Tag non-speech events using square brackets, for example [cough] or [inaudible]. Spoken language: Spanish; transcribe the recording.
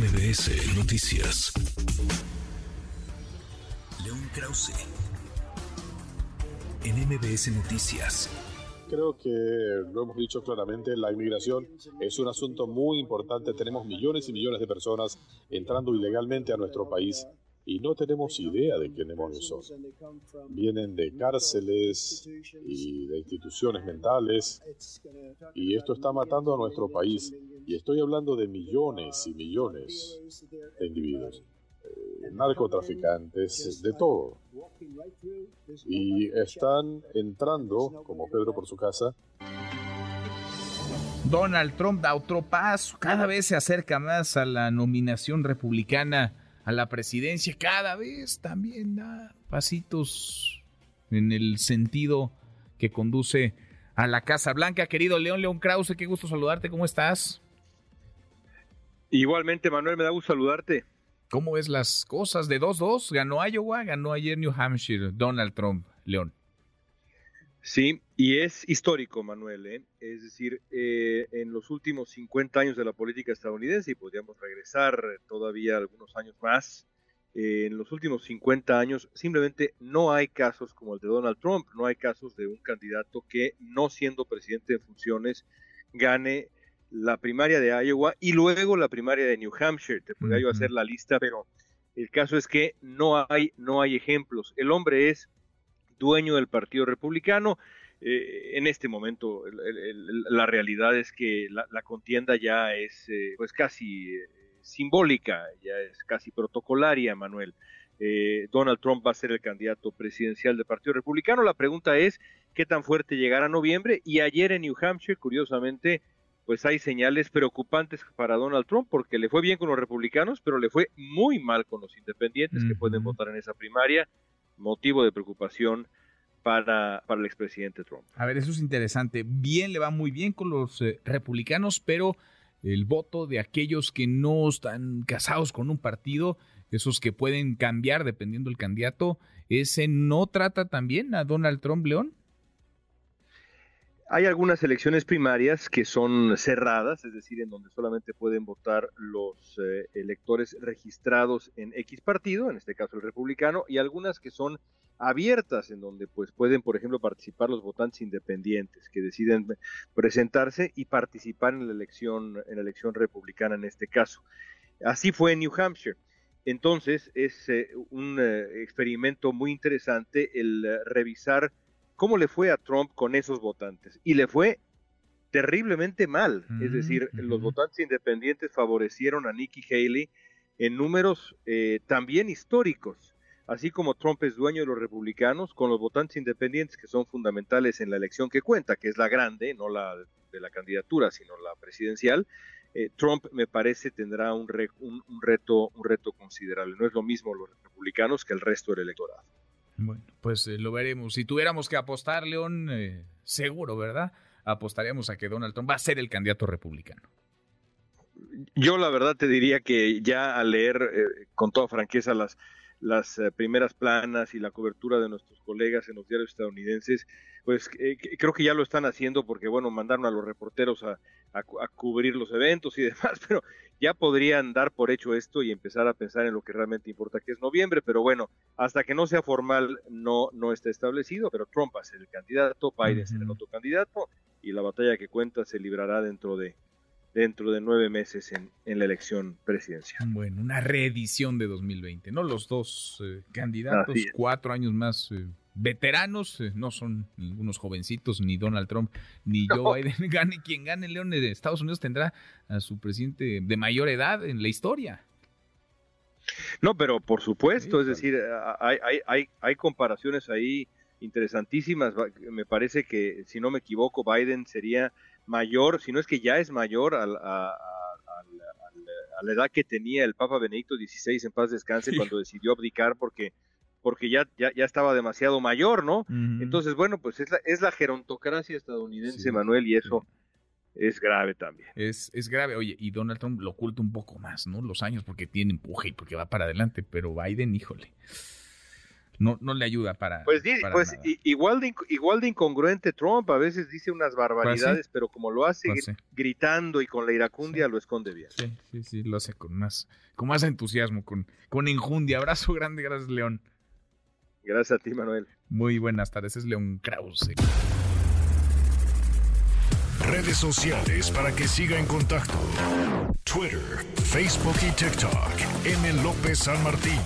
MBS Noticias. León Krause. En MBS Noticias. Creo que lo hemos dicho claramente, la inmigración es un asunto muy importante. Tenemos millones y millones de personas entrando ilegalmente a nuestro país y no tenemos idea de qué demonios son. Vienen de cárceles y de instituciones mentales y esto está matando a nuestro país. Y estoy hablando de millones y millones de individuos, eh, narcotraficantes, de todo. Y están entrando, como Pedro por su casa, Donald Trump da otro paso, cada vez se acerca más a la nominación republicana a la presidencia, cada vez también da pasitos en el sentido que conduce a la Casa Blanca. Querido León León Krause, qué gusto saludarte, ¿cómo estás? Igualmente, Manuel, me da gusto saludarte. ¿Cómo ves las cosas? De 2-2, ganó Iowa, ganó ayer New Hampshire, Donald Trump, León. Sí, y es histórico, Manuel. ¿eh? Es decir, eh, en los últimos 50 años de la política estadounidense, y podríamos regresar todavía algunos años más, eh, en los últimos 50 años simplemente no hay casos como el de Donald Trump, no hay casos de un candidato que, no siendo presidente de funciones, gane la primaria de Iowa y luego la primaria de New Hampshire. Te podría yo hacer la lista, pero el caso es que no hay, no hay ejemplos. El hombre es dueño del Partido Republicano. Eh, en este momento la realidad es que la, contienda ya es eh, pues casi eh, simbólica, ya es casi protocolaria, Manuel. Donald Trump va a ser el candidato presidencial del Partido Republicano. La pregunta es qué tan fuerte llegará a noviembre. Y ayer en New Hampshire, curiosamente, pues hay señales preocupantes para Donald Trump porque le fue bien con los republicanos, pero le fue muy mal con los independientes que pueden votar en esa primaria motivo de preocupación para, para el expresidente Trump. A ver, eso es interesante. Bien, le va muy bien con los eh, republicanos, pero el voto de aquellos que no están casados con un partido, esos que pueden cambiar dependiendo del candidato, ¿ese no trata también a Donald Trump, León? Hay algunas elecciones primarias que son cerradas, es decir, en donde solamente pueden votar los eh, electores registrados en X partido, en este caso el republicano, y algunas que son abiertas, en donde pues pueden, por ejemplo, participar los votantes independientes que deciden presentarse y participar en la elección, en la elección republicana en este caso. Así fue en New Hampshire. Entonces es eh, un eh, experimento muy interesante el revisar cómo le fue a Trump con esos votantes. Y le fue terriblemente mal. es decir, los votantes independientes favorecieron a Nikki Haley en números eh, también históricos. Así como Trump es dueño de los republicanos, con los votantes independientes que son fundamentales en la elección que cuenta, que es la grande, no la de la candidatura, sino la presidencial, eh, Trump me parece tendrá un, un, reto, un reto considerable. No es lo mismo los republicanos que el resto del electorado. Pues eh, lo veremos. Si tuviéramos que apostar, León, eh, seguro, ¿verdad? Apostaríamos a que Donald Trump va a ser el candidato republicano. Yo la verdad te diría que ya al leer eh, con toda franqueza las, las primeras planas y la cobertura de nuestros colegas en los diarios estadounidenses, pues creo que ya lo están haciendo porque, bueno, mandaron a los reporteros a, a, cubrir los eventos y [laughs] demás, pero ya podrían dar por hecho esto y empezar a pensar en lo que realmente importa, que es noviembre, pero bueno, hasta que no sea formal no, no está establecido, pero Trump va a ser el candidato, Biden será el otro candidato y la batalla que cuenta se librará dentro de dentro de nueve meses en, en la elección presidencial. Bueno, una reedición de 2020, ¿no? Los dos eh, candidatos, cuatro años más eh, veteranos, eh, no son ningunos jovencitos, ni Donald Trump, ni Joe Biden. [laughs] Gane quien gane, León de Estados Unidos tendrá a su presidente de mayor edad en la historia. No, pero por supuesto, es decir, hay, hay, hay, comparaciones ahí interesantísimas. Me parece que, si no me equivoco, Biden sería mayor, si no es que ya es mayor a, a, la edad que tenía el Papa Benedicto XVI en paz descanse cuando decidió abdicar porque porque ya, ya, ya estaba demasiado mayor, ¿no? Entonces, bueno, pues es la, es la gerontocracia estadounidense, Manuel, y eso es grave también. Es, es grave, oye, y Donald Trump lo oculta un poco más, ¿no? Los años, porque tiene empuje y porque va para adelante, pero Biden, híjole. No, no le ayuda para. Pues, para pues nada. igual, de, igual de incongruente Trump, a veces dice unas barbaridades, pero como lo hace Pues sí. gritando y con la iracundia, lo esconde bien. Sí, sí, sí, lo hace con más, con más entusiasmo, con, con enjundia. Abrazo grande, gracias, León. Gracias a ti, Manuel. Muy buenas tardes, es León Krause. Redes sociales para que siga en contacto: Twitter, Facebook y TikTok. M. López San Martín.